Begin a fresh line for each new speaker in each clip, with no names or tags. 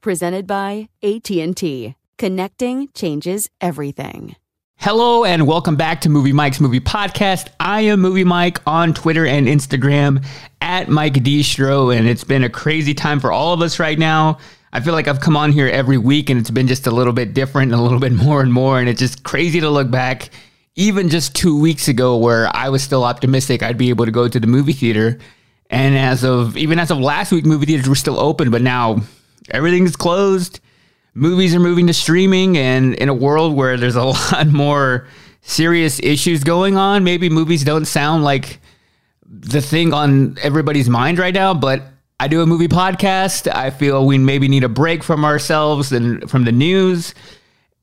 presented by AT&T. Connecting changes everything.
Hello and welcome back to Movie Mike's Movie Podcast. I am Movie Mike on Twitter and Instagram at Mike Distro, and it's been a crazy time for all of us right now. I feel like I've come on here every week and it's been just a little bit different and a little bit more and more, and it's just crazy to look back. Even just two weeks ago, where I was still optimistic I'd be able to go to the movie theater, and as of even as of last week, movie theaters were still open, but now everything's closed. Movies are moving to streaming, and in a world where there's a lot more serious issues going on, maybe movies don't sound like the thing on everybody's mind right now. But I do a movie podcast. I feel we maybe need a break from ourselves and from the news.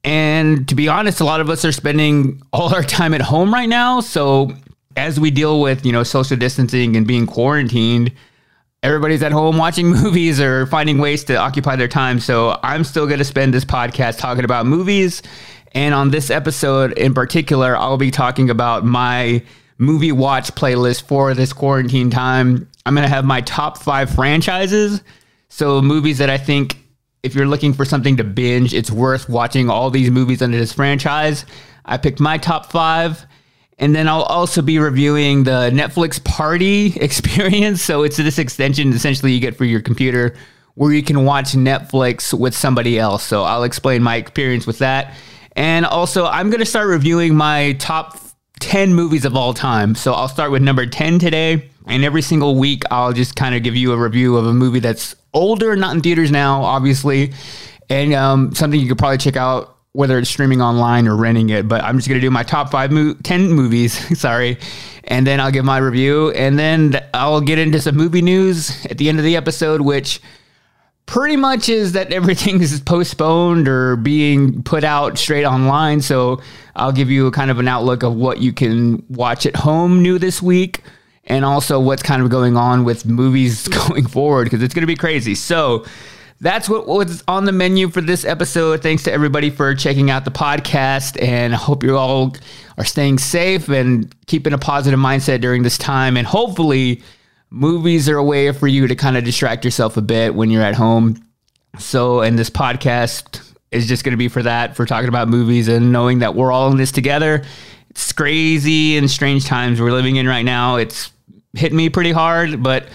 And to be honest, a lot of us are spending all our time at home right now. So as we deal with, you know, social distancing and being quarantined, everybody's at home watching movies or finding ways to occupy their time. So I'm still going to spend this podcast talking about movies. And on this episode in particular, I'll be talking about my movie watch playlist for this quarantine time. I'm going to have my top five franchises. So movies that I think if you're looking for something to binge, it's worth watching all these movies under this franchise. I picked my top five. And then I'll also be reviewing the Netflix party experience. So it's this extension essentially you get for your computer where you can watch Netflix with somebody else. So I'll explain my experience with that. And also, I'm going to start reviewing my top 10 movies of all time. So I'll start with number 10 today. And every single week, I'll just kind of give you a review of a movie that's older, not in theaters now, obviously, and um, something you could probably check out whether it's streaming online or renting it. But I'm just to do my top five, mo- 10 movies, sorry. And then I'll give my review. And then I'll get into some movie news at the end of the episode, which pretty much is that everything is postponed or being put out straight online. So I'll give you a kind of an outlook of what you can watch at home new this week and also what's kind of going on with movies going forward because it's going to be crazy. So, that's what was on the menu for this episode. Thanks to everybody for checking out the podcast, and I hope you all are staying safe and keeping a positive mindset during this time. And hopefully, movies are a way for you to kind of distract yourself a bit when you're at home. So, and this podcast is just going to be for that, for talking about movies and knowing that we're all in this together. It's crazy and strange times we're living in right now. It's hit me pretty hard, but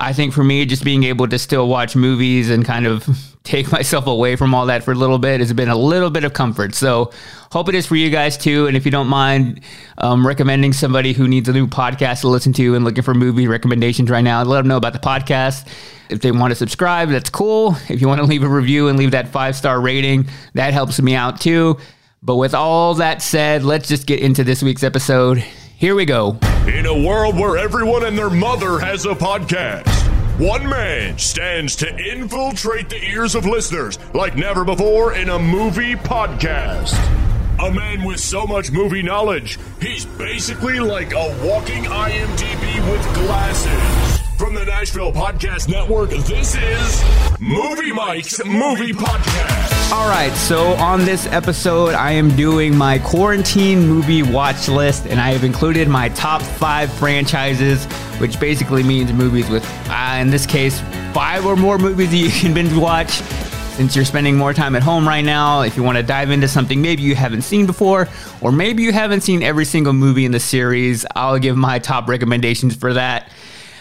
I think for me, just being able to still watch movies and kind of take myself away from all that for a little bit has been a little bit of comfort. So, hope it is for you guys too. And if you don't mind um, recommending somebody who needs a new podcast to listen to and looking for movie recommendations right now, let them know about the podcast. If they want to subscribe, that's cool. If you want to leave a review and leave that five star rating, that helps me out too. But with all that said, let's just get into this week's episode. Here we go.
In a world where everyone and their mother has a podcast, one man stands to infiltrate the ears of listeners like never before in a movie podcast. A man with so much movie knowledge, he's basically like a walking IMDb with glasses. From the Nashville Podcast Network, this is Movie Mike's Movie Podcast.
All right, so on this episode, I am doing my quarantine movie watch list, and I have included my top five franchises, which basically means movies with, uh, in this case, five or more movies that you can binge watch. Since you're spending more time at home right now, if you want to dive into something maybe you haven't seen before, or maybe you haven't seen every single movie in the series, I'll give my top recommendations for that.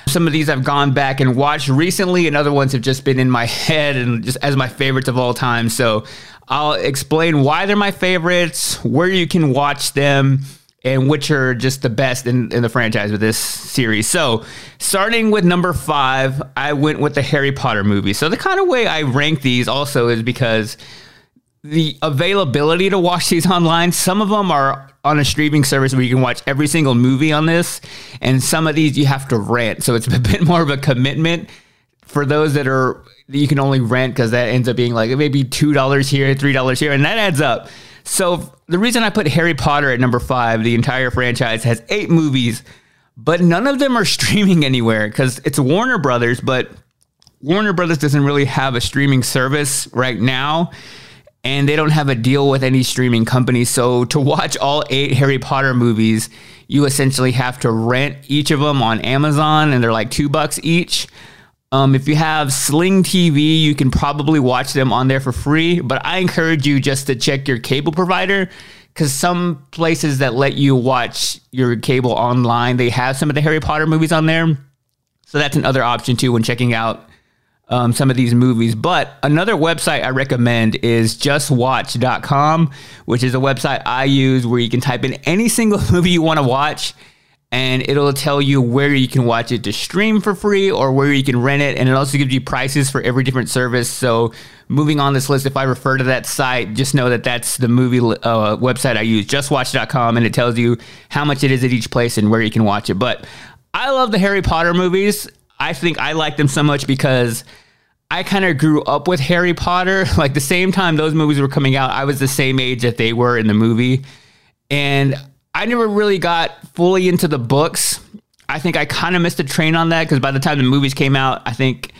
Some of these I've gone back and watched recently, and other ones have just been in my head and just as my favorites of all time. So I'll explain why they're my favorites, where you can watch them, and which are just the best in, in the franchise with this series. So, starting with number five, I went with the Harry Potter movie. So, the kind of way I rank these also is because the availability to watch these online, some of them are on a streaming service where you can watch every single movie on this, and some of these you have to rent. So, it's a bit more of a commitment for those that are you can only rent because that ends up being like maybe two dollars here, three dollars here, and that adds up. So the reason I put Harry Potter at number five, the entire franchise has eight movies, but none of them are streaming anywhere because it's Warner Brothers, but Warner Brothers doesn't really have a streaming service right now. And they don't have a deal with any streaming company. So to watch all eight Harry Potter movies, you essentially have to rent each of them on Amazon, and they're like two bucks each. Um, if you have Sling TV, you can probably watch them on there for free. But I encourage you just to check your cable provider because some places that let you watch your cable online, they have some of the Harry Potter movies on there. So that's another option too when checking out um, some of these movies. But another website I recommend is justwatch.com, which is a website I use where you can type in any single movie you want to watch and it'll tell you where you can watch it to stream for free or where you can rent it. And it also gives you prices for every different service. So, moving on this list, if I refer to that site, just know that that's the movie uh, website I use, justwatch.com, and it tells you how much it is at each place and where you can watch it. But I love the Harry Potter movies. I think I like them so much because I kind of grew up with Harry Potter. Like the same time those movies were coming out, I was the same age that they were in the movie. And I never really got fully into the books. I think I kind of missed a train on that because by the time the movies came out, I think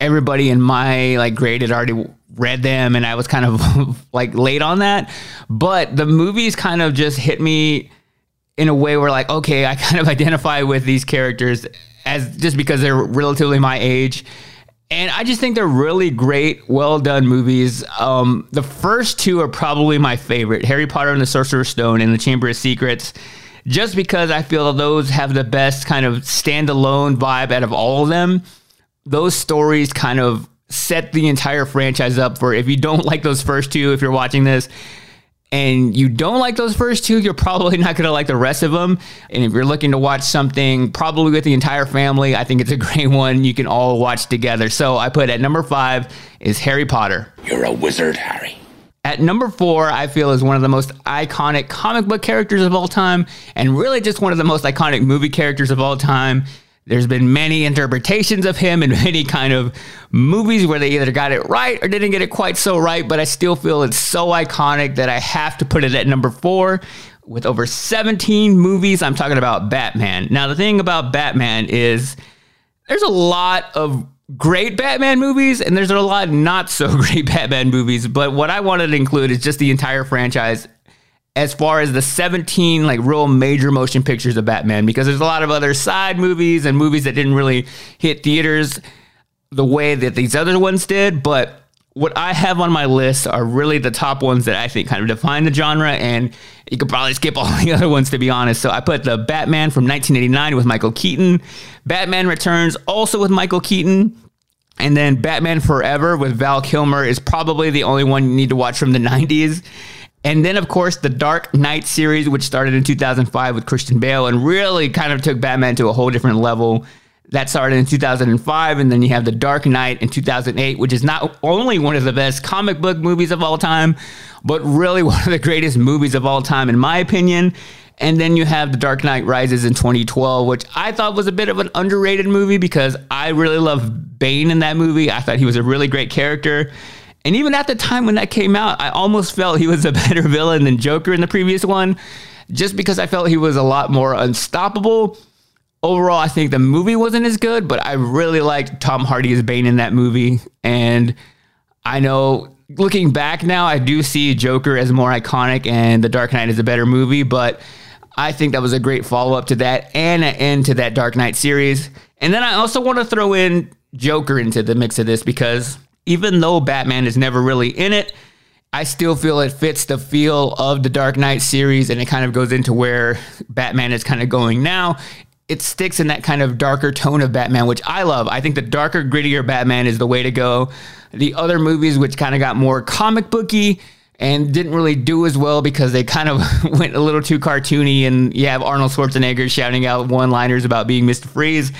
everybody in my like grade had already read them and I was kind of like late on that. But the movies kind of just hit me in a way where like, okay, I kind of identify with these characters as just because they're relatively my age and I just think they're really great, well done movies. Um, the first two are probably my favorite Harry Potter and the Sorcerer's Stone and the Chamber of Secrets, just because I feel those have the best kind of standalone vibe out of all of them. Those stories kind of set the entire franchise up for if you don't like those first two, if you're watching this, and you don't like those first two, you're probably not going to like the rest of them. And if you're looking to watch something, probably with the entire family, I think it's a great one you can all watch together. So I put at number five is Harry Potter.
You're a wizard, Harry.
At number four, I feel is one of the most iconic comic book characters of all time, and really just one of the most iconic movie characters of all time. There's been many interpretations of him in many kind of movies where they either got it right or didn't get it quite so right, but I still feel it's so iconic that I have to put it at number four. With over 17 movies, I'm talking about Batman. Now, the thing about Batman is there's a lot of great Batman movies and there's a lot not so great Batman movies, but what I wanted to include is just the entire franchise as far as the 17 like real major motion pictures of Batman because there's a lot of other side movies and movies that didn't really hit theaters the way that these other ones did, but what I have on my list are really the top ones that I think kind of define the genre, and you could probably skip all the other ones to be honest. So I put the Batman from 1989 with Michael Keaton, Batman Returns also with Michael Keaton, and then Batman Forever with Val Kilmer is probably the only one you need to watch from the 90s. And then, of course, the Dark Knight series, which started in 2005 with Christian Bale and really kind of took Batman to a whole different level. That started in 2005. And then you have The Dark Knight in 2008, which is not only one of the best comic book movies of all time, but really one of the greatest movies of all time, in my opinion. And then you have The Dark Knight Rises in 2012, which I thought was a bit of an underrated movie because I really love Bane in that movie. I thought he was a really great character. And even at the time when that came out, I almost felt he was a better villain than Joker in the previous one, just because I felt he was a lot more unstoppable. Overall, I think the movie wasn't as good, but I really liked Tom Hardy as Bane in that movie. And I know looking back now, I do see Joker as more iconic and The Dark Knight is a better movie, but I think that was a great follow up to that and an end to that Dark Knight series. And then I also want to throw in Joker into the mix of this because even though Batman is never really in it, I still feel it fits the feel of the Dark Knight series and it kind of goes into where Batman is kind of going now. It sticks in that kind of darker tone of Batman, which I love. I think the darker, grittier Batman is the way to go. The other movies, which kind of got more comic booky and didn't really do as well because they kind of went a little too cartoony, and you have Arnold Schwarzenegger shouting out one liners about being Mr. Freeze.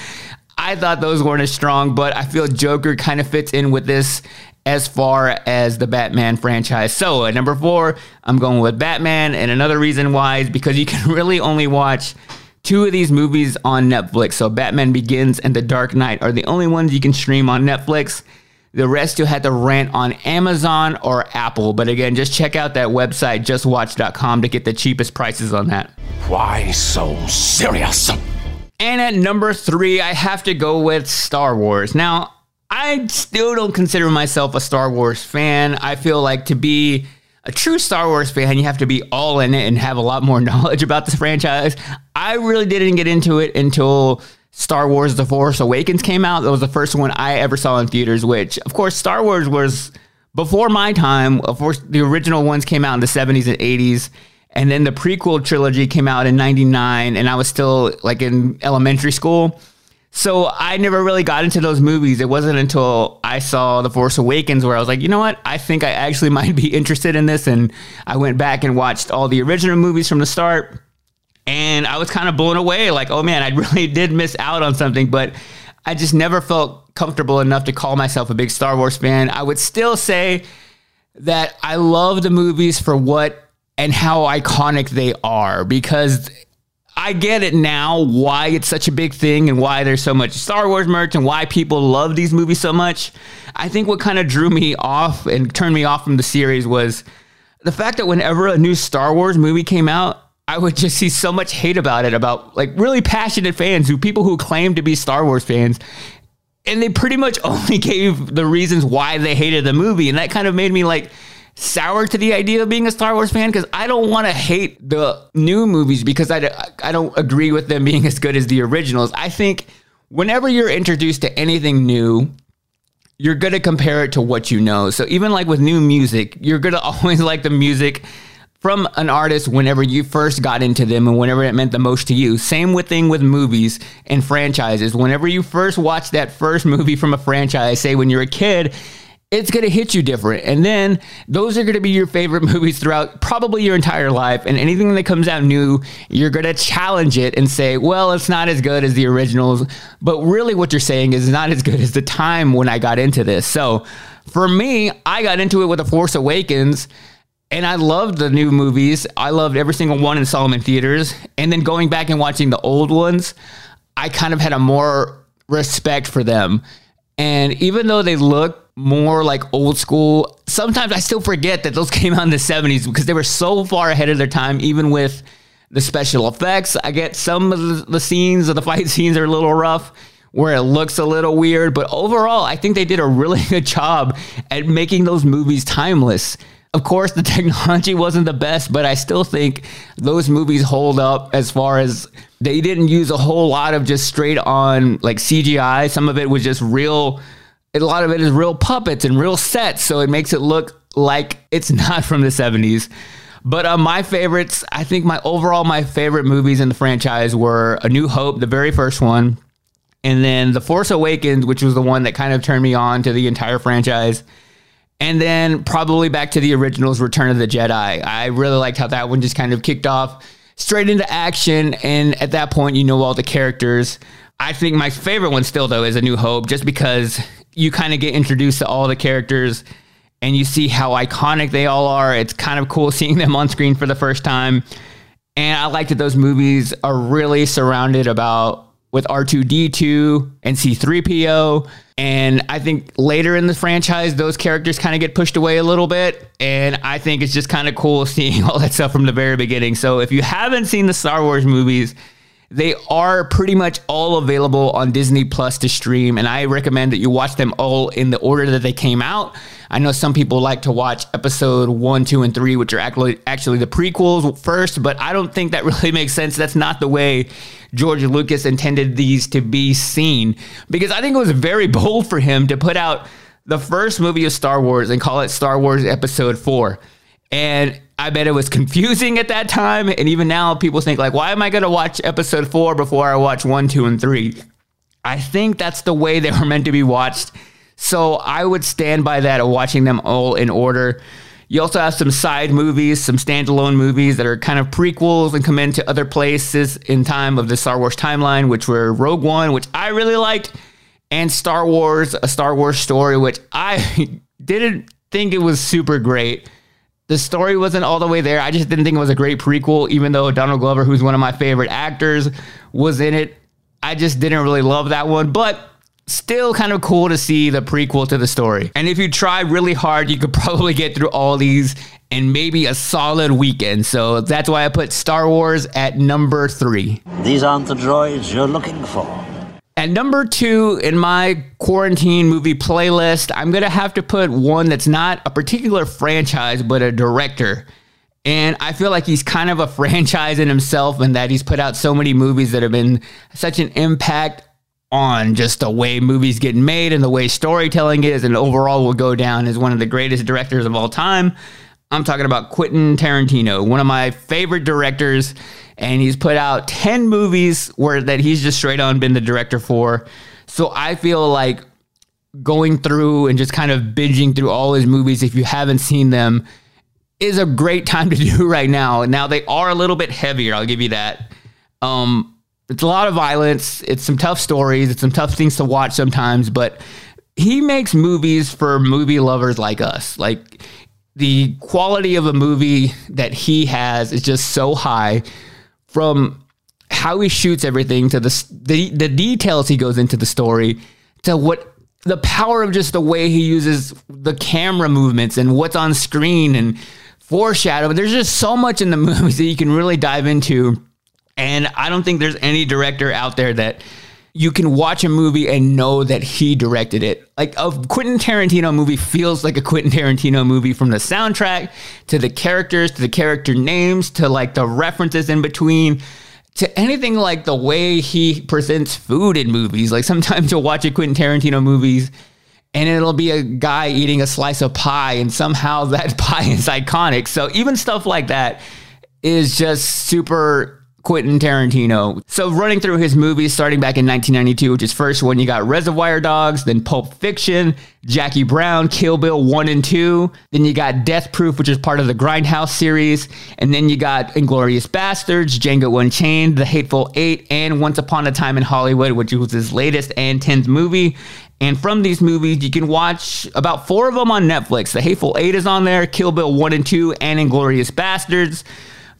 I thought those weren't as strong, but I feel Joker kind of fits in with this as far as the Batman franchise. So at number four, I'm going with Batman. And another reason why is because you can really only watch two of these movies on Netflix. So Batman Begins and The Dark Knight are the only ones you can stream on Netflix. The rest you had to rent on Amazon or Apple. But again, just check out that website, justwatch.com, to get the cheapest prices on that.
Why so serious?
And at number three, I have to go with Star Wars. Now, I still don't consider myself a Star Wars fan. I feel like to be a true Star Wars fan, you have to be all in it and have a lot more knowledge about this franchise. I really didn't get into it until Star Wars The Force Awakens came out. That was the first one I ever saw in theaters, which, of course, Star Wars was before my time. Of course, the original ones came out in the 70s and 80s. And then the prequel trilogy came out in 99, and I was still like in elementary school. So I never really got into those movies. It wasn't until I saw The Force Awakens where I was like, you know what? I think I actually might be interested in this. And I went back and watched all the original movies from the start. And I was kind of blown away. Like, oh man, I really did miss out on something. But I just never felt comfortable enough to call myself a big Star Wars fan. I would still say that I love the movies for what and how iconic they are because I get it now why it's such a big thing and why there's so much Star Wars merch and why people love these movies so much. I think what kind of drew me off and turned me off from the series was the fact that whenever a new Star Wars movie came out, I would just see so much hate about it, about like really passionate fans who people who claim to be Star Wars fans. And they pretty much only gave the reasons why they hated the movie. And that kind of made me like, sour to the idea of being a Star Wars fan because I don't want to hate the new movies because I, I don't agree with them being as good as the originals. I think whenever you're introduced to anything new, you're going to compare it to what you know. So even like with new music, you're going to always like the music from an artist whenever you first got into them and whenever it meant the most to you. Same with thing with movies and franchises. Whenever you first watch that first movie from a franchise, say when you're a kid, it's going to hit you different. And then those are going to be your favorite movies throughout probably your entire life. And anything that comes out new, you're going to challenge it and say, well, it's not as good as the originals. But really, what you're saying is not as good as the time when I got into this. So for me, I got into it with The Force Awakens. And I loved the new movies. I loved every single one in Solomon Theaters. And then going back and watching the old ones, I kind of had a more respect for them. And even though they look more like old school. Sometimes I still forget that those came out in the 70s because they were so far ahead of their time, even with the special effects. I get some of the scenes of the fight scenes are a little rough where it looks a little weird, but overall, I think they did a really good job at making those movies timeless. Of course, the technology wasn't the best, but I still think those movies hold up as far as they didn't use a whole lot of just straight on like CGI. Some of it was just real a lot of it is real puppets and real sets, so it makes it look like it's not from the 70s. But uh, my favorites, I think my overall my favorite movies in the franchise were A New Hope, the very first one, and then The Force Awakens, which was the one that kind of turned me on to the entire franchise. And then probably back to the originals, Return of the Jedi. I really liked how that one just kind of kicked off straight into action. And at that point, you know all the characters. I think my favorite one still, though, is A New Hope, just because you kind of get introduced to all the characters and you see how iconic they all are. It's kind of cool seeing them on screen for the first time. And I like that those movies are really surrounded about with R2D2 and C3PO. And I think later in the franchise, those characters kind of get pushed away a little bit. And I think it's just kind of cool seeing all that stuff from the very beginning. So if you haven't seen the Star Wars movies, They are pretty much all available on Disney Plus to stream, and I recommend that you watch them all in the order that they came out. I know some people like to watch episode one, two, and three, which are actually actually the prequels first, but I don't think that really makes sense. That's not the way George Lucas intended these to be seen, because I think it was very bold for him to put out the first movie of Star Wars and call it Star Wars Episode Four. And I bet it was confusing at that time. And even now, people think, like, why am I going to watch episode four before I watch one, two, and three? I think that's the way they were meant to be watched. So I would stand by that of watching them all in order. You also have some side movies, some standalone movies that are kind of prequels and come into other places in time of the Star Wars timeline, which were Rogue One, which I really liked, and Star Wars, a Star Wars story, which I didn't think it was super great. The story wasn't all the way there. I just didn't think it was a great prequel, even though Donald Glover, who's one of my favorite actors, was in it. I just didn't really love that one, but still kind of cool to see the prequel to the story. And if you try really hard, you could probably get through all these in maybe a solid weekend. So that's why I put Star Wars at number three.
These aren't the droids you're looking for.
At number two in my quarantine movie playlist, I'm going to have to put one that's not a particular franchise, but a director. And I feel like he's kind of a franchise in himself, and that he's put out so many movies that have been such an impact on just the way movies get made and the way storytelling is, and overall will go down as one of the greatest directors of all time. I'm talking about Quentin Tarantino, one of my favorite directors and he's put out 10 movies where that he's just straight on been the director for. So I feel like going through and just kind of binging through all his movies if you haven't seen them is a great time to do right now. Now they are a little bit heavier, I'll give you that. Um it's a lot of violence, it's some tough stories, it's some tough things to watch sometimes, but he makes movies for movie lovers like us. Like the quality of a movie that he has is just so high from how he shoots everything to the, the the details he goes into the story to what the power of just the way he uses the camera movements and what's on screen and foreshadow. There's just so much in the movies that you can really dive into. And I don't think there's any director out there that you can watch a movie and know that he directed it. Like a Quentin Tarantino movie feels like a Quentin Tarantino movie from the soundtrack to the characters to the character names to like the references in between to anything like the way he presents food in movies. Like sometimes you'll watch a Quentin Tarantino movies and it'll be a guy eating a slice of pie and somehow that pie is iconic. So even stuff like that is just super Quentin Tarantino. So running through his movies starting back in 1992, which is first one, you got Reservoir Dogs, then Pulp Fiction, Jackie Brown, Kill Bill 1 and 2. Then you got Death Proof, which is part of the Grindhouse series. And then you got Inglourious Basterds, Django Unchained, The Hateful Eight, and Once Upon a Time in Hollywood, which was his latest and 10th movie. And from these movies, you can watch about four of them on Netflix. The Hateful Eight is on there, Kill Bill 1 and 2, and Inglourious Basterds.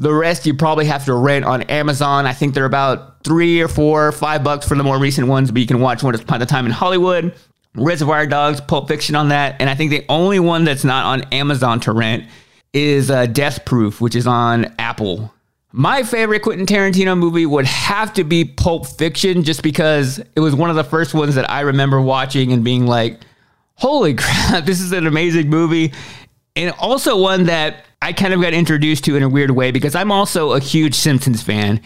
The rest you probably have to rent on Amazon. I think they're about three or four, or five bucks for the more recent ones, but you can watch Once Upon a Time in Hollywood, Reservoir Dogs, Pulp Fiction on that. And I think the only one that's not on Amazon to rent is uh, Death Proof, which is on Apple. My favorite Quentin Tarantino movie would have to be Pulp Fiction, just because it was one of the first ones that I remember watching and being like, holy crap, this is an amazing movie. And also one that I kind of got introduced to in a weird way because I'm also a huge Simpsons fan.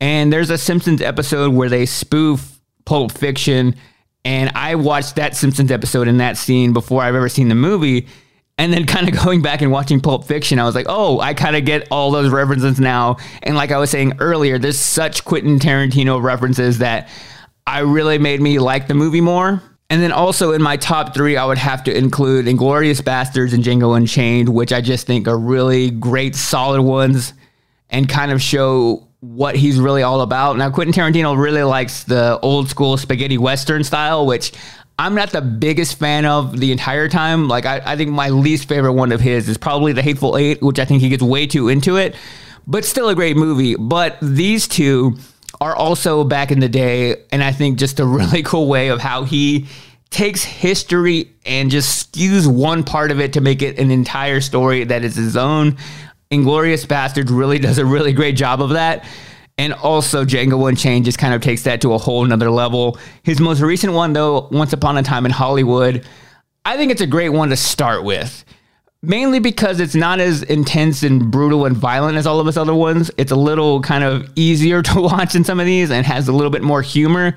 And there's a Simpsons episode where they spoof Pulp Fiction. And I watched that Simpsons episode in that scene before I've ever seen the movie. And then kind of going back and watching Pulp Fiction, I was like, oh, I kind of get all those references now. And like I was saying earlier, there's such Quentin Tarantino references that I really made me like the movie more. And then also in my top three, I would have to include Inglourious Basterds and Django Unchained, which I just think are really great, solid ones and kind of show what he's really all about. Now, Quentin Tarantino really likes the old school spaghetti western style, which I'm not the biggest fan of the entire time. Like, I, I think my least favorite one of his is probably The Hateful Eight, which I think he gets way too into it, but still a great movie. But these two are also back in the day, and I think just a really cool way of how he takes history and just skews one part of it to make it an entire story that is his own. Inglourious Basterds really does a really great job of that. And also, Django Unchained just kind of takes that to a whole nother level. His most recent one, though, Once Upon a Time in Hollywood, I think it's a great one to start with. Mainly because it's not as intense and brutal and violent as all of his other ones. It's a little kind of easier to watch in some of these and has a little bit more humor,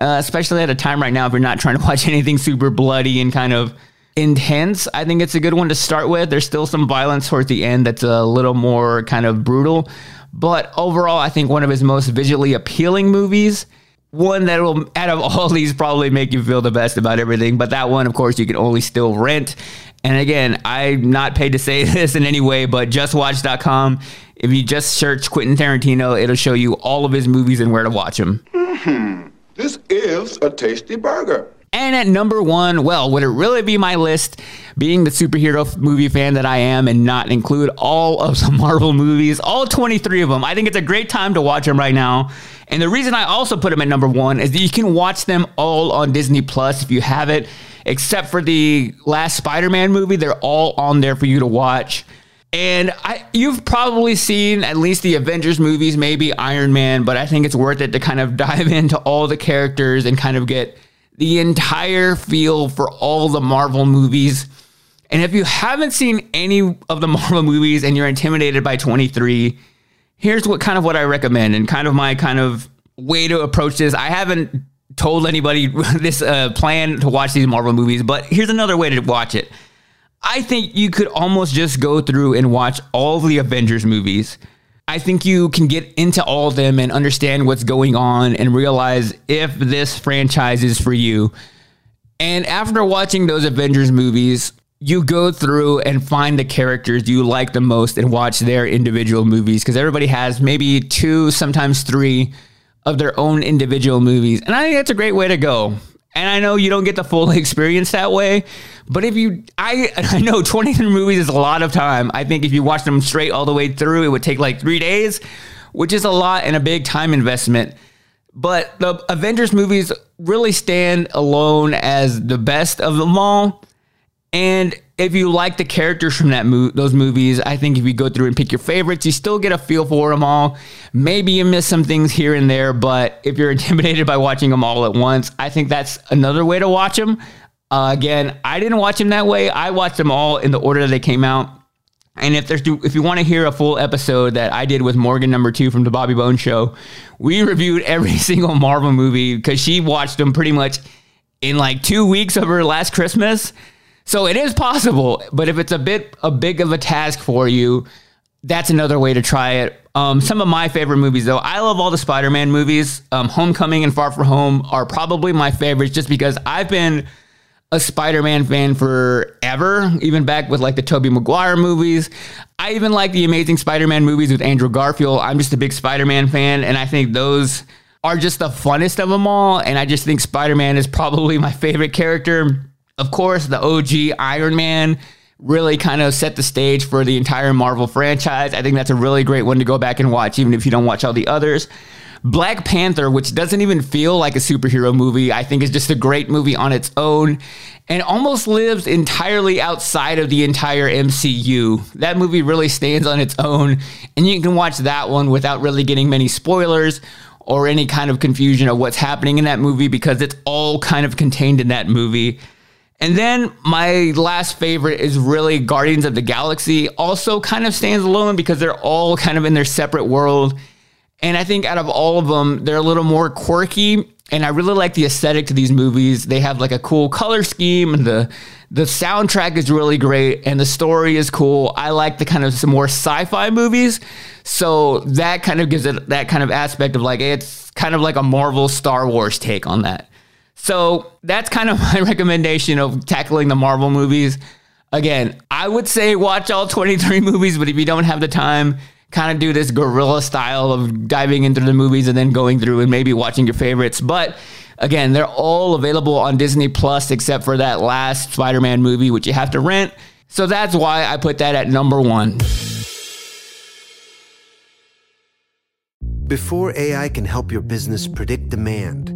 uh, especially at a time right now if you're not trying to watch anything super bloody and kind of intense. I think it's a good one to start with. There's still some violence towards the end that's a little more kind of brutal. But overall, I think one of his most visually appealing movies. One that will, out of all these, probably make you feel the best about everything. But that one, of course, you can only still rent. And again, I'm not paid to say this in any way, but justwatch.com. If you just search Quentin Tarantino, it'll show you all of his movies and where to watch them.
Mm-hmm. This is a tasty burger.
And at number one, well, would it really be my list, being the superhero movie fan that I am, and not include all of the Marvel movies, all 23 of them? I think it's a great time to watch them right now. And the reason I also put them at number one is that you can watch them all on Disney Plus if you have it, except for the last Spider Man movie. They're all on there for you to watch. And I, you've probably seen at least the Avengers movies, maybe Iron Man, but I think it's worth it to kind of dive into all the characters and kind of get the entire feel for all the Marvel movies. And if you haven't seen any of the Marvel movies and you're intimidated by 23, here's what kind of what I recommend and kind of my kind of way to approach this. I haven't told anybody this uh, plan to watch these Marvel movies, but here's another way to watch it. I think you could almost just go through and watch all the Avengers movies I think you can get into all of them and understand what's going on and realize if this franchise is for you. And after watching those Avengers movies, you go through and find the characters you like the most and watch their individual movies because everybody has maybe two, sometimes three of their own individual movies. And I think that's a great way to go. And I know you don't get the full experience that way, but if you, I, I know 23 movies is a lot of time. I think if you watch them straight all the way through, it would take like three days, which is a lot and a big time investment. But the Avengers movies really stand alone as the best of them all. And if you like the characters from that mo- those movies, I think if you go through and pick your favorites, you still get a feel for them all. Maybe you miss some things here and there, but if you're intimidated by watching them all at once, I think that's another way to watch them. Uh, again, I didn't watch them that way. I watched them all in the order that they came out. And if there's if you want to hear a full episode that I did with Morgan number two from the Bobby Bones show, we reviewed every single Marvel movie because she watched them pretty much in like two weeks of her last Christmas. So it is possible, but if it's a bit a big of a task for you, that's another way to try it. Um, some of my favorite movies, though, I love all the Spider-Man movies. Um, Homecoming and Far From Home are probably my favorites, just because I've been a Spider-Man fan forever, even back with like the Tobey Maguire movies. I even like the Amazing Spider-Man movies with Andrew Garfield. I'm just a big Spider-Man fan, and I think those are just the funnest of them all. And I just think Spider-Man is probably my favorite character. Of course, the OG Iron Man really kind of set the stage for the entire Marvel franchise. I think that's a really great one to go back and watch, even if you don't watch all the others. Black Panther, which doesn't even feel like a superhero movie, I think is just a great movie on its own and almost lives entirely outside of the entire MCU. That movie really stands on its own, and you can watch that one without really getting many spoilers or any kind of confusion of what's happening in that movie because it's all kind of contained in that movie. And then my last favorite is really Guardians of the Galaxy. Also, kind of stands alone because they're all kind of in their separate world and I think out of all of them, they're a little more quirky. And I really like the aesthetic to these movies. They have like a cool color scheme, and the the soundtrack is really great, and the story is cool. I like the kind of some more sci-fi movies, so that kind of gives it that kind of aspect of like it's kind of like a Marvel Star Wars take on that. So that's kind of my recommendation of tackling the Marvel movies. Again, I would say watch all 23 movies, but if you don't have the time, kind of do this guerrilla style of diving into the movies and then going through and maybe watching your favorites. But again, they're all available on Disney Plus except for that last Spider Man movie, which you have to rent. So that's why I put that at number one.
Before AI can help your business predict demand,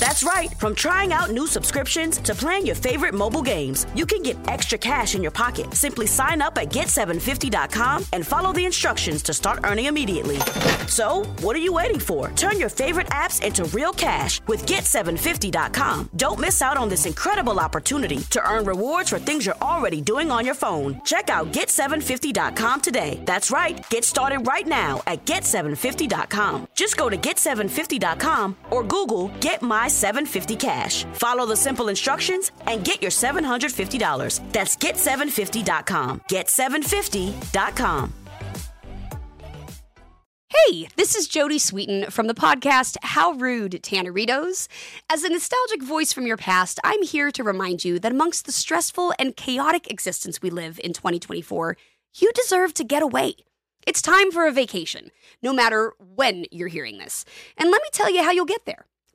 That's right. From trying out new subscriptions to playing your favorite mobile games, you can get extra cash in your pocket. Simply sign up at get750.com and follow the instructions to start earning immediately. So, what are you waiting for? Turn your favorite apps into real cash with get750.com. Don't miss out on this incredible opportunity to earn rewards for things you're already doing on your phone. Check out get750.com today. That's right. Get started right now at get750.com. Just go to get750.com or Google Get My 750 cash. Follow the simple instructions and get your $750. That's get750.com. Get750.com.
Hey, this is Jodie Sweetin from the podcast How Rude, Tanneritos. As a nostalgic voice from your past, I'm here to remind you that amongst the stressful and chaotic existence we live in 2024, you deserve to get away. It's time for a vacation, no matter when you're hearing this. And let me tell you how you'll get there.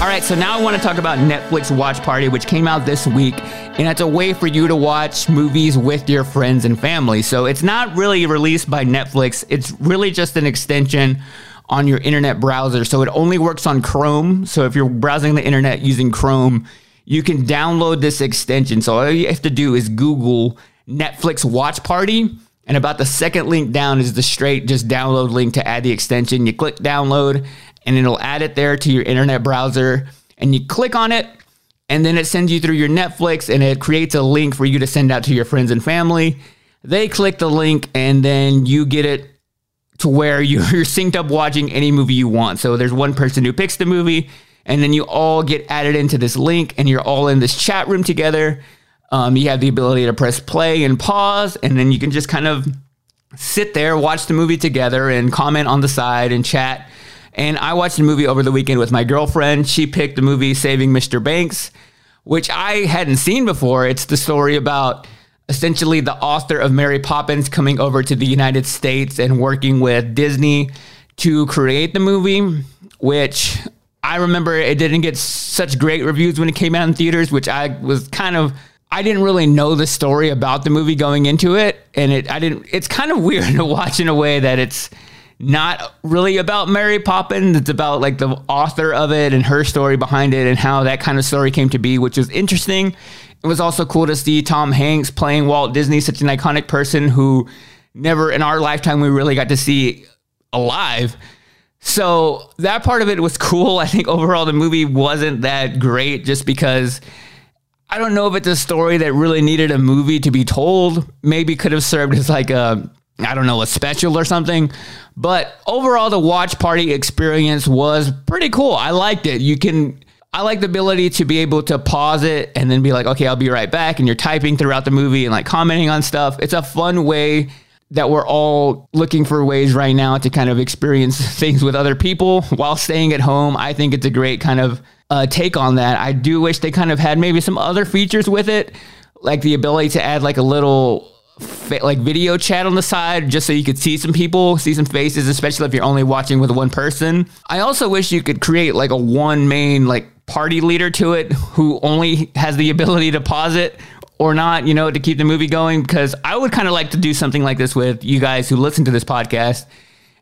All right, so now I want to talk about Netflix Watch Party, which came out this week, and it's a way for you to watch movies with your friends and family. So it's not really released by Netflix, it's really just an extension on your internet browser. So it only works on Chrome. So if you're browsing the internet using Chrome, you can download this extension. So all you have to do is Google Netflix Watch Party. And about the second link down is the straight just download link to add the extension. You click download and it'll add it there to your internet browser. And you click on it, and then it sends you through your Netflix and it creates a link for you to send out to your friends and family. They click the link, and then you get it to where you're synced up watching any movie you want. So there's one person who picks the movie, and then you all get added into this link, and you're all in this chat room together. Um, you have the ability to press play and pause, and then you can just kind of sit there, watch the movie together, and comment on the side and chat. And I watched a movie over the weekend with my girlfriend. She picked the movie Saving Mr. Banks, which I hadn't seen before. It's the story about essentially the author of Mary Poppins coming over to the United States and working with Disney to create the movie, which I remember it didn't get such great reviews when it came out in theaters, which I was kind of I didn't really know the story about the movie going into it, and it I didn't. It's kind of weird to watch in a way that it's not really about Mary Poppins. It's about like the author of it and her story behind it and how that kind of story came to be, which was interesting. It was also cool to see Tom Hanks playing Walt Disney, such an iconic person who never in our lifetime we really got to see alive. So that part of it was cool. I think overall the movie wasn't that great just because I don't know if it's a story that really needed a movie to be told. Maybe could have served as like a I don't know, a special or something. But overall, the watch party experience was pretty cool. I liked it. You can, I like the ability to be able to pause it and then be like, okay, I'll be right back. And you're typing throughout the movie and like commenting on stuff. It's a fun way that we're all looking for ways right now to kind of experience things with other people while staying at home. I think it's a great kind of uh, take on that. I do wish they kind of had maybe some other features with it, like the ability to add like a little like video chat on the side just so you could see some people, see some faces, especially if you're only watching with one person. I also wish you could create like a one main like party leader to it who only has the ability to pause it or not, you know, to keep the movie going because I would kind of like to do something like this with you guys who listen to this podcast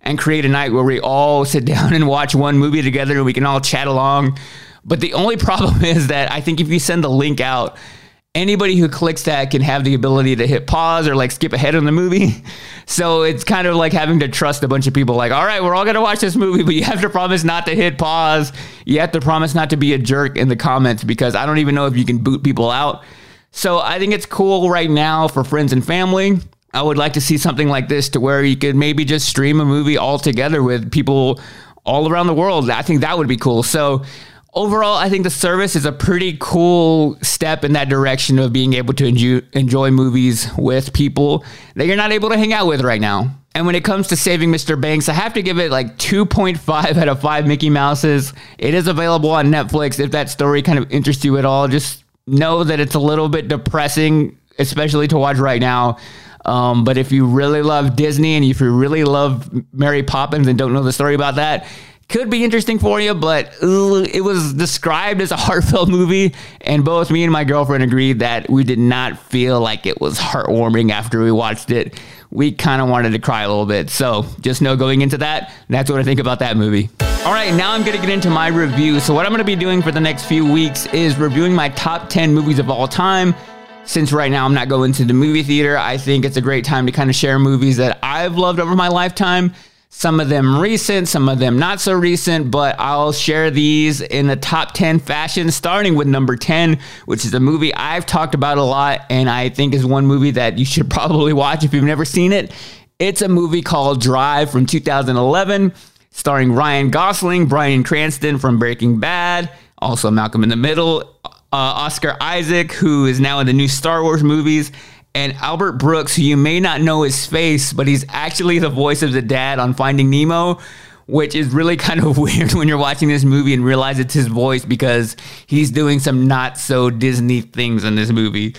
and create a night where we all sit down and watch one movie together and we can all chat along. But the only problem is that I think if you send the link out anybody who clicks that can have the ability to hit pause or like skip ahead in the movie. So it's kind of like having to trust a bunch of people like, all right, we're all going to watch this movie, but you have to promise not to hit pause. You have to promise not to be a jerk in the comments because I don't even know if you can boot people out. So I think it's cool right now for friends and family. I would like to see something like this to where you could maybe just stream a movie all together with people all around the world. I think that would be cool. So overall, I think the service is a pretty cool step in that direction of being able to enjoy, enjoy movies with people that you're not able to hang out with right now. And when it comes to saving Mr. Banks, I have to give it like 2.5 out of 5 Mickey Mouses. It is available on Netflix if that story kind of interests you at all. Just know that it's a little bit depressing, especially to watch right now. Um, but if you really love Disney and if you really love Mary Poppins and don't know the story about that, could be interesting for you, but uh, it was described as a heartfelt movie, and both me and my girlfriend agreed that we did not feel like it was heartwarming after we watched it. We kind of wanted to cry a little bit. So just know going into that, that's what I think about that movie. All right, now I'm going to get into my review. So, what I'm going to be doing for the next few weeks is reviewing my top 10 movies of all time. Since right now I'm not going to the movie theater, I think it's a great time to kind of share movies that I've loved over my lifetime some of them recent, some of them not so recent, but I'll share these in the top 10 fashion, starting with number 10, which is a movie I've talked about a lot and I think is one movie that you should probably watch if you've never seen it. It's a movie called Drive from 2011, starring Ryan Gosling, Bryan Cranston from Breaking Bad, also Malcolm in the Middle, uh, Oscar Isaac, who is now in the new Star Wars movies, and Albert Brooks, who you may not know his face, but he's actually the voice of the dad on Finding Nemo, which is really kind of weird when you're watching this movie and realize it's his voice because he's doing some not so Disney things in this movie.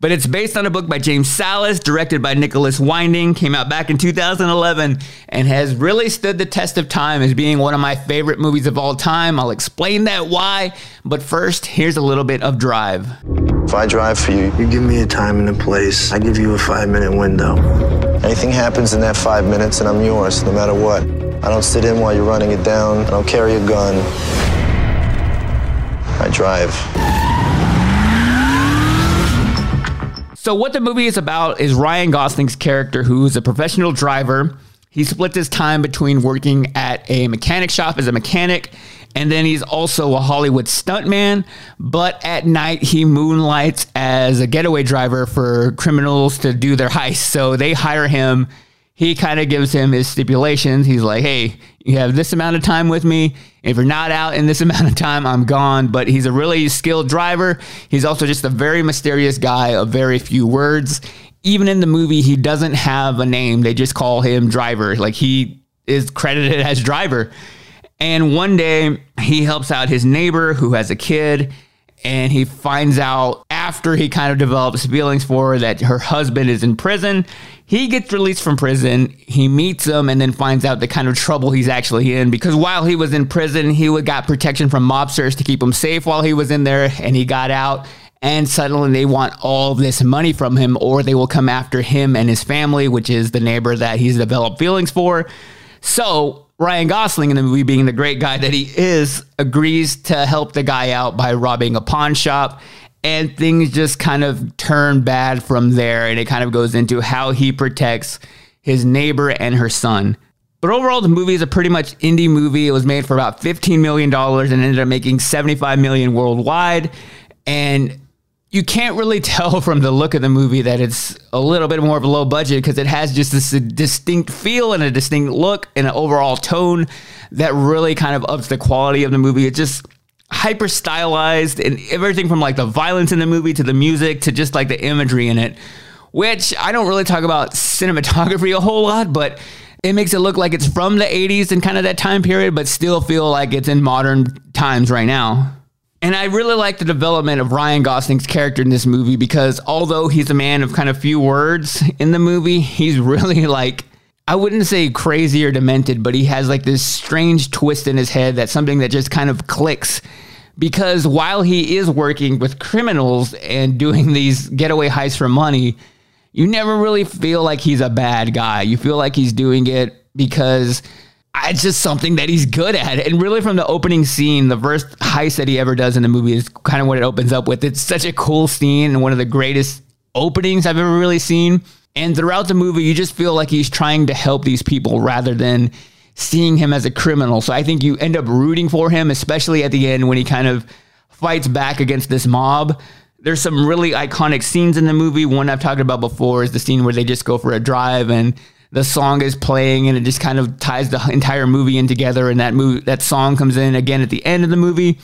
But it's based on a book by James Sallis, directed by Nicolas Winding, came out back in 2011, and has really stood the test of time as being one of my favorite movies of all time. I'll explain that why, but first, here's a little bit of Drive.
If I drive for you,
you give me a time and a place. I give you a five minute window.
Anything happens in that five minutes, and I'm yours, no matter what. I don't sit in while you're running it down. I don't carry a gun. I drive.
So, what the movie is about is Ryan Gosling's character, who's a professional driver. He splits his time between working at a mechanic shop as a mechanic, and then he's also a Hollywood stuntman. But at night, he moonlights as a getaway driver for criminals to do their heist. So, they hire him he kind of gives him his stipulations. He's like, hey, you have this amount of time with me. If you're not out in this amount of time, I'm gone. But he's a really skilled driver. He's also just a very mysterious guy of very few words. Even in the movie, he doesn't have a name. They just call him driver. Like he is credited as driver. And one day he helps out his neighbor who has a kid and he finds out after he kind of develops feelings for her that her husband is in prison. He gets released from prison. He meets him and then finds out the kind of trouble he's actually in because while he was in prison, he got protection from mobsters to keep him safe while he was in there and he got out. And suddenly they want all this money from him or they will come after him and his family, which is the neighbor that he's developed feelings for. So Ryan Gosling in the movie, being the great guy that he is, agrees to help the guy out by robbing a pawn shop. And things just kind of turn bad from there. And it kind of goes into how he protects his neighbor and her son. But overall, the movie is a pretty much indie movie. It was made for about $15 million and ended up making 75 million worldwide. And you can't really tell from the look of the movie that it's a little bit more of a low budget because it has just this distinct feel and a distinct look and an overall tone that really kind of ups the quality of the movie. It's just hyper stylized and everything from like the violence in the movie to the music to just like the imagery in it, which I don't really talk about cinematography a whole lot, but it makes it look like it's from the 80s and kind of that time period, but still feel like it's in modern times right now. And I really like the development of Ryan Gosling's character in this movie because although he's a man of kind of few words in the movie, he's really like I wouldn't say crazy or demented, but he has like this strange twist in his head that's something that just kind of clicks. Because while he is working with criminals and doing these getaway heists for money, you never really feel like he's a bad guy. You feel like he's doing it because it's just something that he's good at. And really, from the opening scene, the first heist that he ever does in the movie is kind of what it opens up with. It's such a cool scene and one of the greatest openings I've ever really seen. And throughout the movie, you just feel like he's trying to help these people rather than seeing him as a criminal. So I think you end up rooting for him, especially at the end when he kind of fights back against this mob. There's some really iconic scenes in the movie. One I've talked about before is the scene where they just go for a drive and the song is playing and it just kind of ties the entire movie in together and that movie that song comes in again at the end of the movie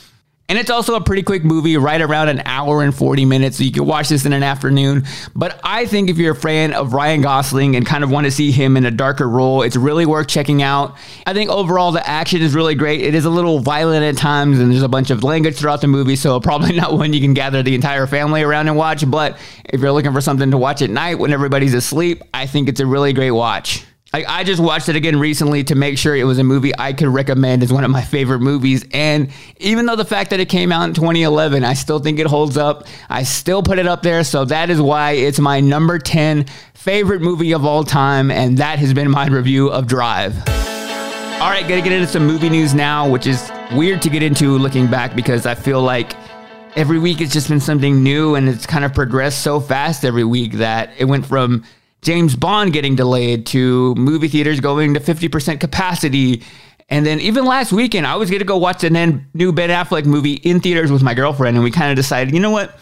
and it's also a pretty quick movie, right around an hour and 40 minutes. So you can watch this in an afternoon. But I think if you're a fan of Ryan Gosling and kind of want to see him in a darker role, it's really worth checking out. I think overall the action is really great. It is a little violent at times and there's a bunch of language throughout the movie. So probably not one you can gather the entire family around and watch. But if you're looking for something to watch at night when everybody's asleep, I think it's a really great watch. I, I just watched it again recently to make sure it was a movie I could recommend as one of my favorite movies. And even though the fact that it came out in 2011, I still think it holds up. I still put it up there. So that is why it's my number 10 favorite movie of all time. And that has been my review of Drive. All right, gonna get into some movie news now, which is weird to get into looking back because I feel like every week it's just been something new and it's kind of progressed so fast every week that it went from James Bond getting delayed to movie theaters going to 50% capacity. And then even last weekend, I was going to go watch the new Ben Affleck movie in theaters with my girlfriend. And we kind of decided, you know what?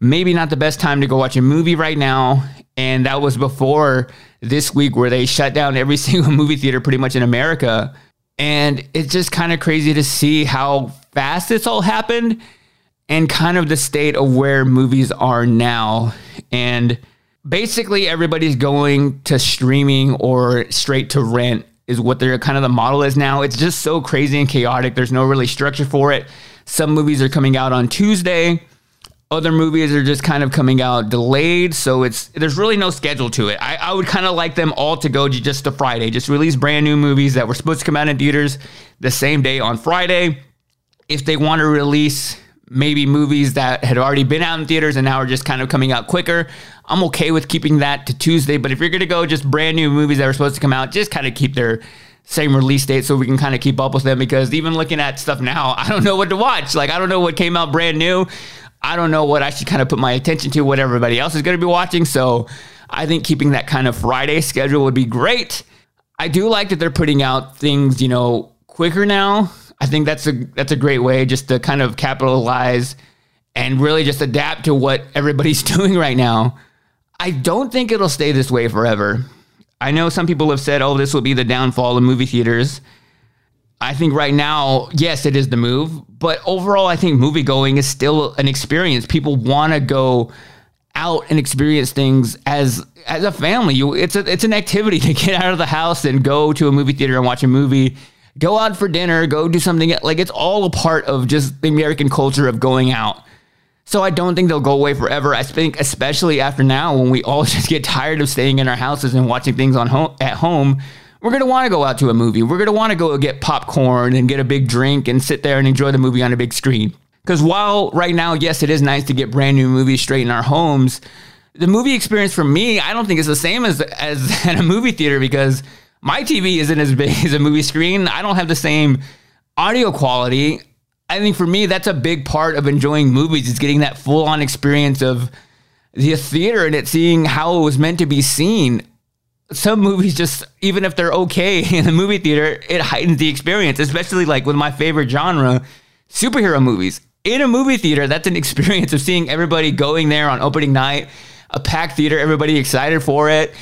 Maybe not the best time to go watch a movie right now. And that was before this week where they shut down every single movie theater pretty much in America. And it's just kind of crazy to see how fast this all happened and kind of the state of where movies are now. And basically everybody's going to streaming or straight to rent is what their kind of the model is now. It's just so crazy and chaotic. There's no really structure for it. Some movies are coming out on Tuesday. Other movies are just kind of coming out delayed, so it's there's really no schedule to it. I, I would kind of like them all to go just to Friday, just release brand new movies that were supposed to come out in theaters the same day on Friday. If they want to release maybe movies that had already been out in theaters and now are just kind of coming out quicker. I'm okay with keeping that to Tuesday, but if you're going to go just brand new movies that are supposed to come out, just kind of keep their same release date so we can kind of keep up with them because even looking at stuff now, I don't know what to watch. Like I don't know what came out brand new. I don't know what I should kind of put my attention to what everybody else is going to be watching. So I think keeping that kind of Friday schedule would be great. I do like that they're putting out things, you know, quicker now I think that's a that's a great way just to kind of capitalize and really just adapt to what everybody's doing right now. I don't think it'll stay this way forever. I know some people have said, "Oh, this will be the downfall of movie theaters." I think right now, yes, it is the move, but overall, I think movie going is still an experience. People want to go out and experience things as as a family. You, it's a, it's an activity to get out of the house and go to a movie theater and watch a movie go out for dinner, go do something. Like it's all a part of just the American culture of going out. So I don't think they'll go away forever. I think, especially after now, when we all just get tired of staying in our houses and watching things on home at home, we're gonna want to go out to a movie. We're gonna want to go get popcorn and get a big drink and sit there and enjoy the movie on a big screen. Because while right now, yes, it is nice to get brand new movies straight in our homes, the movie experience for me, I don't think it's the same as as at a movie theater because my TV isn't as big as a movie screen. I don't have the same audio quality. I think for me, that's a big part of enjoying movies is getting that full on experience of the theater and it seeing how it was meant to be seen. Some movies just, even if they're okay in the movie theater, it heightens the experience, especially like with my favorite genre, superhero movies. In a movie theater, that's an experience of seeing everybody going there on opening night, a packed theater, everybody excited for it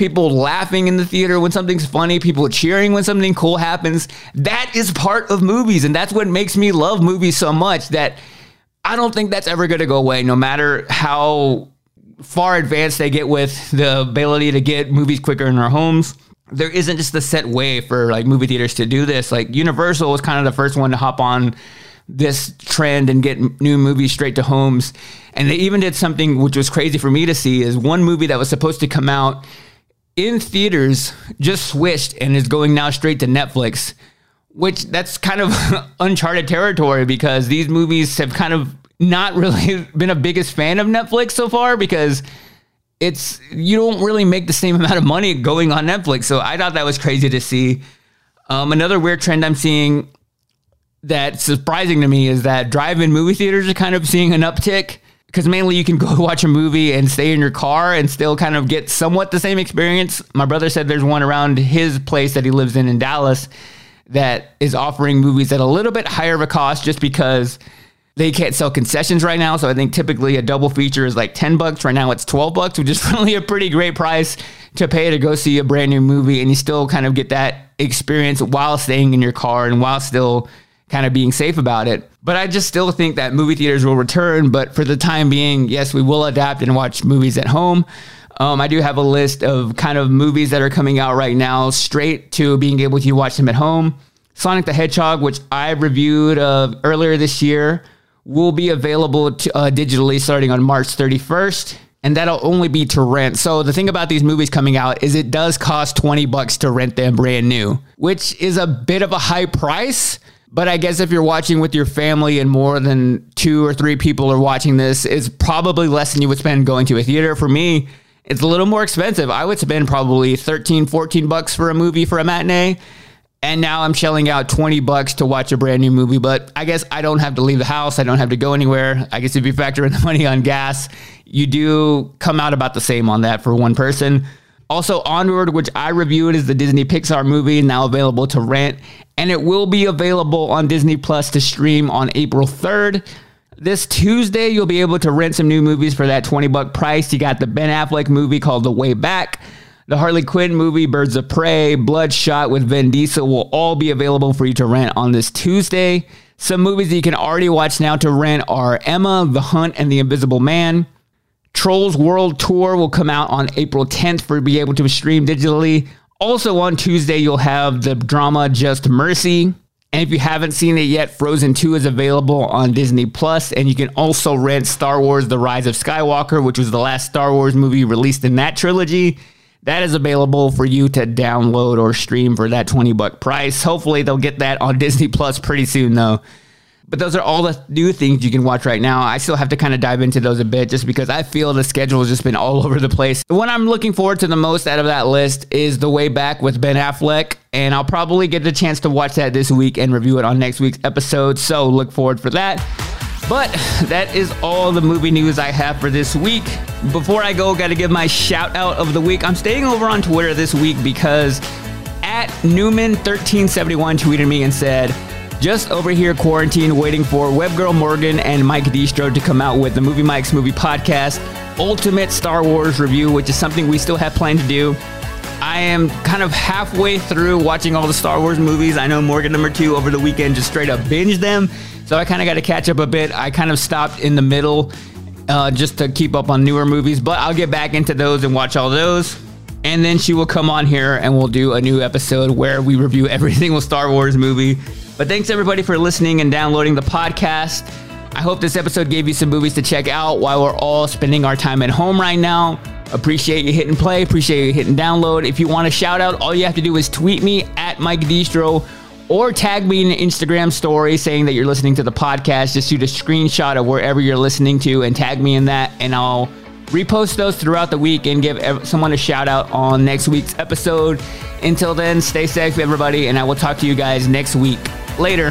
people laughing in the theater when something's funny, people cheering when something cool happens. That is part of movies. And that's what makes me love movies so much that I don't think that's ever going to go away, no matter how far advanced they get with the ability to get movies quicker in our homes. There isn't just a set way for like movie theaters to do this. Like Universal was kind of the first one to hop on this trend and get new movies straight to homes. And they even did something which was crazy for me to see is one movie that was supposed to come out in theaters just switched and is going now straight to Netflix, which that's kind of uncharted territory because these movies have kind of not really been a biggest fan of Netflix so far because it's you don't really make the same amount of money going on Netflix. So I thought that was crazy to see. Um, another weird trend I'm seeing that's surprising to me is that drive-in movie theaters are kind of seeing an uptick because mainly you can go watch a movie and stay in your car and still kind of get somewhat the same experience. My brother said there's one around his place that he lives in in Dallas that is offering movies at a little bit higher of a cost just because they can't sell concessions right now. So I think typically a double feature is like 10 bucks. Right now it's 12 bucks, which is really a pretty great price to pay to go see a brand new movie. And you still kind of get that experience while staying in your car and while still kind of being safe about it. But I just still think that movie theaters will return. But for the time being, yes, we will adapt and watch movies at home. Um, I do have a list of kind of movies that are coming out right now, straight to being able to watch them at home. Sonic the Hedgehog, which I reviewed uh, earlier this year, will be available to, uh, digitally starting on March 31st. And that'll only be to rent. So the thing about these movies coming out is it does cost 20 bucks to rent them brand new, which is a bit of a high price. But I guess if you're watching with your family and more than two or three people are watching this, it's probably less than you would spend going to a theater. For me, it's a little more expensive. I would spend probably 13, 14 bucks for a movie for a matinee. And now I'm shelling out 20 bucks to watch a brand new movie. But I guess I don't have to leave the house. I don't have to go anywhere. I guess if you factor in the money on gas, you do come out about the same on that for one person. Also, Onward, which I reviewed, is the Disney Pixar movie now available to rent, and it will be available on Disney Plus to stream on April 3rd. This Tuesday, you'll be able to rent some new movies for that 20 buck price. You got the Ben Affleck movie called The Way Back. The Harley Quinn movie, Birds of Prey, Bloodshot with Vin Diesel will all be available for you to rent on this Tuesday. Some movies that you can already watch now to rent are Emma, The Hunt, and The Invisible Man. Trolls World Tour will come out on April 10th for you to be able to stream digitally. Also on Tuesday, you'll have the drama Just Mercy. And if you haven't seen it yet, Frozen 2 is available on Disney Plus, and you can also rent Star Wars The Rise of Skywalker, which was the last Star Wars movie released in that trilogy. That is available for you to download or stream for that 20 buck price. Hopefully they'll get that on Disney Plus pretty soon though. But those are all the new things you can watch right now. I still have to kind of dive into those a bit just because I feel the schedule has just been all over the place. The one I'm looking forward to the most out of that list is The Way Back with Ben Affleck. And I'll probably get the chance to watch that this week and review it on next week's episode. So look forward for that. But that is all the movie news I have for this week. Before I go, got to give my shout out of the week. I'm staying over on Twitter this week because at Newman1371 tweeted me and said, just over here quarantined, waiting for Webgirl Morgan and Mike Distro to come out with the Movie Mike's Movie Podcast Ultimate Star Wars review, which is something we still have planned to do. I am kind of halfway through watching all the Star Wars movies. I know Morgan number two over the weekend just straight up binged them. So I kind of got to catch up a bit. I kind of stopped in the middle uh, just to keep up on newer movies, but I'll get back into those and watch all those. And then she will come on here and we'll do a new episode where we review every single Star Wars movie. But thanks everybody for listening and downloading the podcast. I hope this episode gave you some movies to check out while we're all spending our time at home right now. Appreciate you hitting play, appreciate you hitting download. If you want a shout out, all you have to do is tweet me at Mike Distro or tag me in an Instagram story saying that you're listening to the podcast. Just shoot a screenshot of wherever you're listening to and tag me in that, and I'll repost those throughout the week and give someone a shout out on next week's episode. Until then, stay safe, everybody, and I will talk to you guys next week. Later.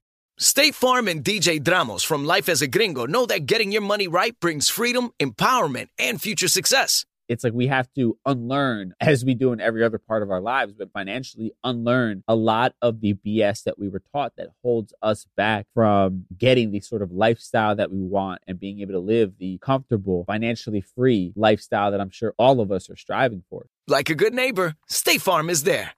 State Farm and DJ Dramos from Life as a Gringo know that getting your money right brings freedom, empowerment, and future success.
it's like we have to unlearn, as we do in every other part of our lives, but financially unlearn a lot of the BS that we were taught that holds us back from getting the sort of lifestyle that we want and being able to live the comfortable, financially free lifestyle that I'm sure all of us are striving for.
Like a good neighbor, State Farm is there.